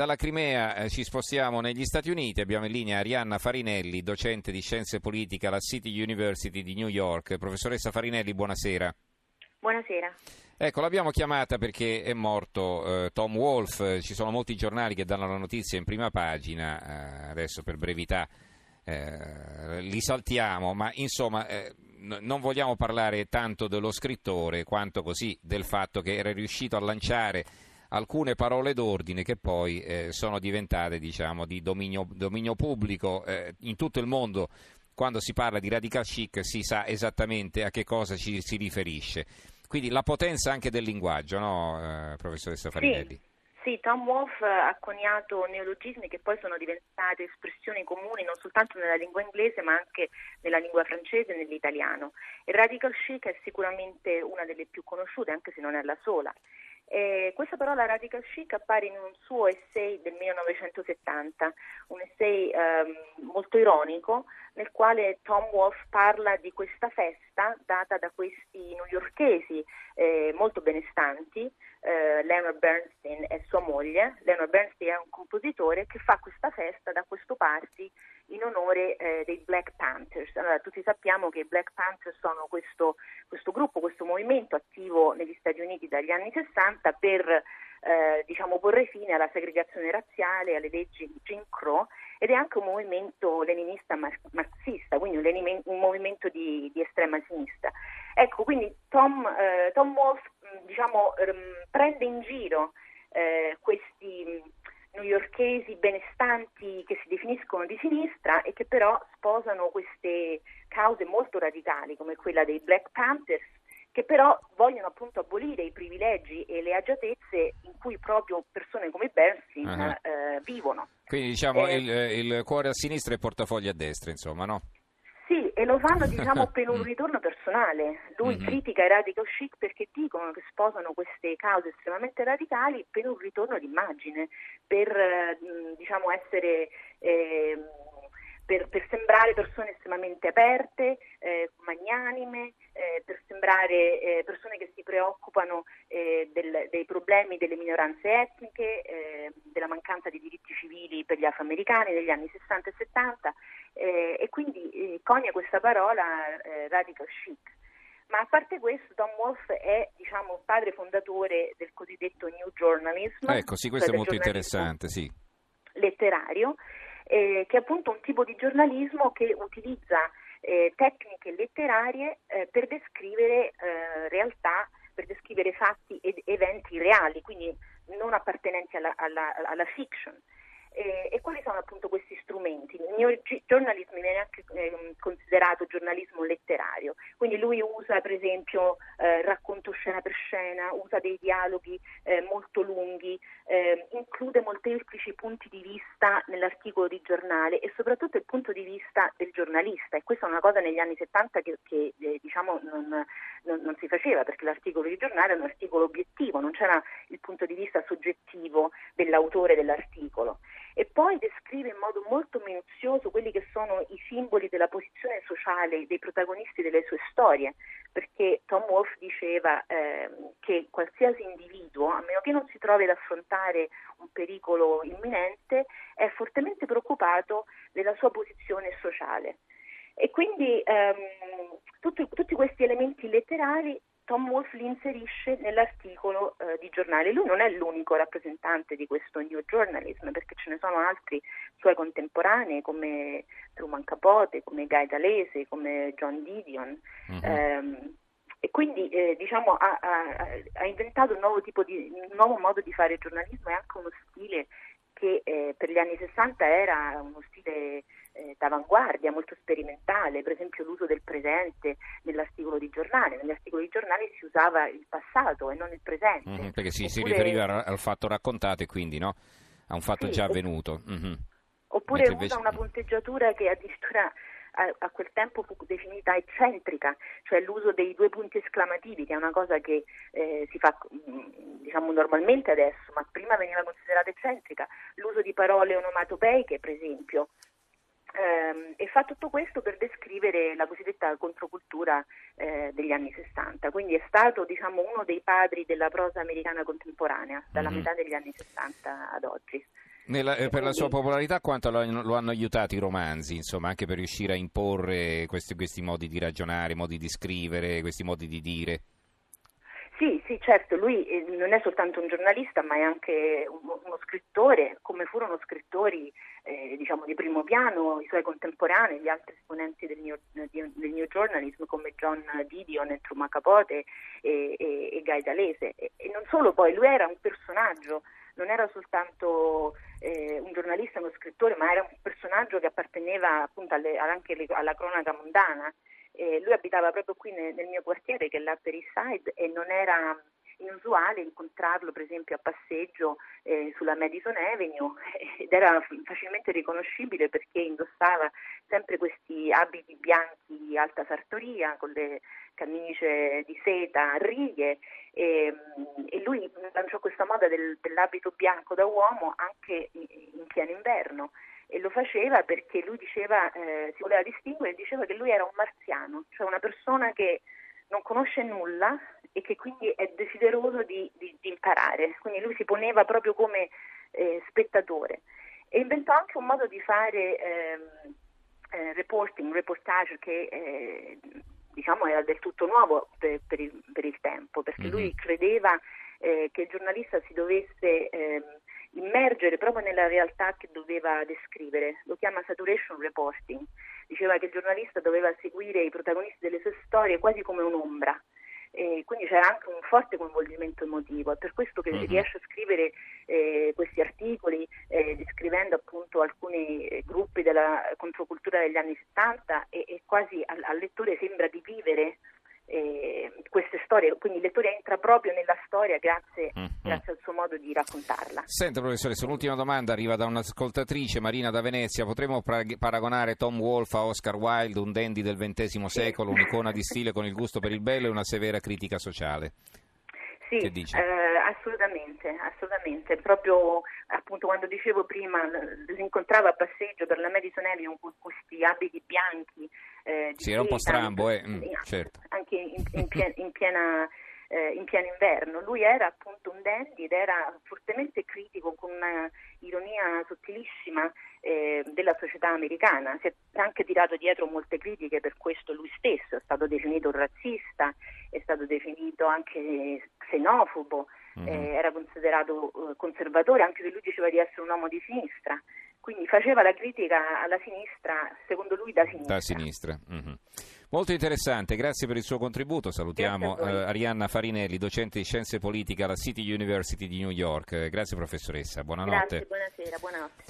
Dalla Crimea eh, ci spostiamo negli Stati Uniti, abbiamo in linea Arianna Farinelli, docente di scienze politiche alla City University di New York. Professoressa Farinelli, buonasera. Buonasera. Ecco, l'abbiamo chiamata perché è morto eh, Tom Wolfe, ci sono molti giornali che danno la notizia in prima pagina, eh, adesso per brevità eh, li saltiamo, ma insomma eh, n- non vogliamo parlare tanto dello scrittore quanto così del fatto che era riuscito a lanciare alcune parole d'ordine che poi eh, sono diventate diciamo, di dominio, dominio pubblico eh, in tutto il mondo. Quando si parla di radical chic si sa esattamente a che cosa ci si riferisce. Quindi la potenza anche del linguaggio, no, eh, professoressa Farinelli? Sì. Sì, Tom Wolfe ha coniato neologismi che poi sono diventate espressioni comuni non soltanto nella lingua inglese ma anche nella lingua francese e nell'italiano. Il radical chic è sicuramente una delle più conosciute, anche se non è la sola. Eh, questa parola radical chic appare in un suo essay del 1970, un essay ehm, molto ironico nel quale Tom Wolfe parla di questa festa data da questi newyorkesi eh, molto benestanti, eh, Leonard Bernstein e sua moglie. Leonard Bernstein è un compositore che fa questa festa da questo party in onore eh, dei Black Panthers. Allora, tutti sappiamo che i Black Panthers sono questo, questo, gruppo, questo movimento attivo negli Stati Uniti dagli anni 60 per eh, diciamo, porre fine alla segregazione razziale, alle leggi di Jim Crow ed è anche un movimento leninista marxista, quindi un, un movimento di, di, estrema sinistra. Ecco, quindi Tom, eh, Tom Wolfe diciamo, ehm, prende in giro eh, questi newyorkesi benestanti che si definiscono di sinistra e che però sposano queste cause molto radicali come quella dei Black Panthers che però vogliono appunto abolire i privilegi e le agiatezze in cui proprio persone come Bernstein uh-huh. eh, vivono. Quindi diciamo eh, il, il, cuore a sinistra e il portafoglio a destra, insomma, no? Sì, e lo fanno diciamo per un ritorno personale. Lui mm-hmm. critica i radical chic perché dicono che sposano queste cause estremamente radicali per un ritorno d'immagine, per eh, diciamo essere eh, per, per, sembrare persone estremamente aperte, eh, magnanime, eh, per sembrare eh, persone che si preoccupano eh, del, dei problemi delle minoranze etniche, eh, della mancanza di diritti civili per gli afroamericani negli anni 60 e 70 eh, e quindi conia questa parola radical chic. Ma a parte questo, Tom Wolfe è diciamo, padre fondatore del cosiddetto New Journalism. Ecco, sì, questo cioè è molto interessante, sì. Letterario eh, che è appunto un tipo di giornalismo che utilizza eh, tecniche letterarie eh, per descrivere eh, realtà, per descrivere fatti ed eventi reali, quindi non appartenenti alla, alla, alla fiction. Eh, e quali sono appunto questi strumenti? Il mio giornalismo viene anche eh, considerato giornalismo letterario, quindi lui usa per esempio eh, racconto scena per scena, usa dei dialoghi eh, molto lunghi, eh, include molteplici punti di vista nell'articolo di giornale e soprattutto il punto di vista del giornalista. E questa è una cosa negli anni 70 che, che eh, diciamo non, non, non si faceva perché l'articolo di giornale è un articolo obiettivo, non c'era il punto di vista soggettivo dell'autore dell'articolo e poi descrive in modo molto minuzioso quelli che sono i simboli della posizione sociale dei protagonisti delle sue storie, perché Tom Wolfe diceva eh, che qualsiasi individuo, a meno che non si trovi ad affrontare un pericolo imminente, è fortemente preoccupato della sua posizione sociale. E quindi ehm, tutti, tutti questi elementi letterari Tom Wolfe li inserisce nell'articolo eh, di giornale. Lui non è l'unico rappresentante di questo New Journalism, perché ce ne sono altri suoi contemporanei come Truman Capote, come Guy Dalese, come John Didion. Uh-huh. Eh, e quindi eh, diciamo, ha, ha, ha, inventato un nuovo, di, un nuovo, modo di fare giornalismo e anche uno stile che eh, per gli anni 60 era uno stile eh, d'avanguardia, molto sperimentale, per esempio l'uso del presente nell'articolo di giornale. Negli articoli di giornale si usava il passato e non il presente. Mm-hmm, perché si, Oppure... si riferiva al fatto raccontato e quindi no? a un fatto sì, già avvenuto. Mm-hmm. Oppure usa una punteggiatura che addirittura a, a, quel tempo fu definita eccentrica, cioè l'uso dei due punti esclamativi, che è una cosa che eh, si fa mm, diciamo, normalmente adesso, ma prima veniva considerata eccentrica, l'uso di parole onomatopeiche, per esempio, ehm, e fa tutto questo per descrivere la cosiddetta controcultura eh, degli anni 60, quindi è stato diciamo, uno dei padri della prosa americana contemporanea, dalla mm-hmm. metà degli anni 60 ad oggi. Nella, eh, per la sua popolarità quanto lo, lo, hanno aiutato i romanzi, insomma, anche per riuscire a imporre questi, questi modi di ragionare, modi di scrivere, questi modi di dire? Sì, sì, certo, lui eh, non è soltanto un giornalista, ma è anche uno, scrittore, come furono scrittori eh, diciamo, di primo piano i suoi contemporanei, gli altri esponenti del New, del new Journalism come John Didion e Capote e, e, e Guy D'Alese. E, e, non solo poi, lui era un personaggio, non era soltanto eh, un giornalista, uno scrittore, ma era un personaggio che apparteneva appunto alle, anche alla cronaca mondana. Eh, lui abitava proprio qui nel, nel mio quartiere che è l'Upper East Side e non era inusuale incontrarlo per esempio a passeggio eh, sulla Madison Avenue ed era facilmente riconoscibile perché indossava sempre questi abiti bianchi alta sartoria con le camicie di seta a righe e, e lui lanciò questa moda del, dell'abito bianco da uomo anche in pieno inverno. E lo faceva perché lui diceva, eh, si voleva distinguere, diceva che lui era un marziano, cioè una persona che non conosce nulla e che quindi è desideroso di, di, di imparare. Quindi lui si poneva proprio come eh, spettatore e inventò anche un modo di fare ehm, eh, reporting, reportage che eh, diciamo era del tutto nuovo per, per, il, per il, tempo, perché mm-hmm. lui mhm. credeva eh, che il giornalista si dovesse ehm, immergere proprio nella realtà che doveva descrivere, lo chiama saturation reporting, diceva che il giornalista doveva seguire i protagonisti delle sue storie quasi come un'ombra. E quindi c'era anche un forte coinvolgimento emotivo, è per questo che uh-huh. riesce a scrivere eh, questi articoli eh, descrivendo appunto alcuni eh, gruppi della controcultura degli anni 70 e, e quasi al, al lettore sembra di vivere eh, queste storie, quindi il lettore entra proprio nella storia grazie, mm-hmm. grazie, al suo modo di raccontarla. Senta professoressa, un'ultima domanda arriva da un'ascoltatrice, Marina da Venezia, potremmo paragonare Tom Wolfe a Oscar Wilde, un dandy del XX secolo, un'icona di stile con il gusto per il bello e una severa critica sociale? Sì, eh, assolutamente, assolutamente. Proprio appunto quando dicevo prima, li incontravo a passeggio per la Madison Avenue con questi abiti bianchi. Eh, sì, era un po' strambo, eh. mm, certo. Anche in, in, piena, in piena eh, in pieno inverno. Lui era appunto un dandy ed era fortemente critico con una ironia sottilissima eh, della società americana. Si è anche tirato dietro molte critiche per questo lui stesso, è stato definito razzista, è stato definito anche xenofobo, mm-hmm. eh, era considerato eh, conservatore, anche se lui diceva di essere un uomo di sinistra. Quindi faceva la critica alla sinistra, secondo lui da sinistra. Da sinistra. Mm-hmm. Molto interessante, grazie per il suo contributo. Salutiamo eh, Arianna Farinelli, docente di scienze politiche alla City University di New York. Grazie professoressa, buonanotte. Grazie, buonasera, buonanotte.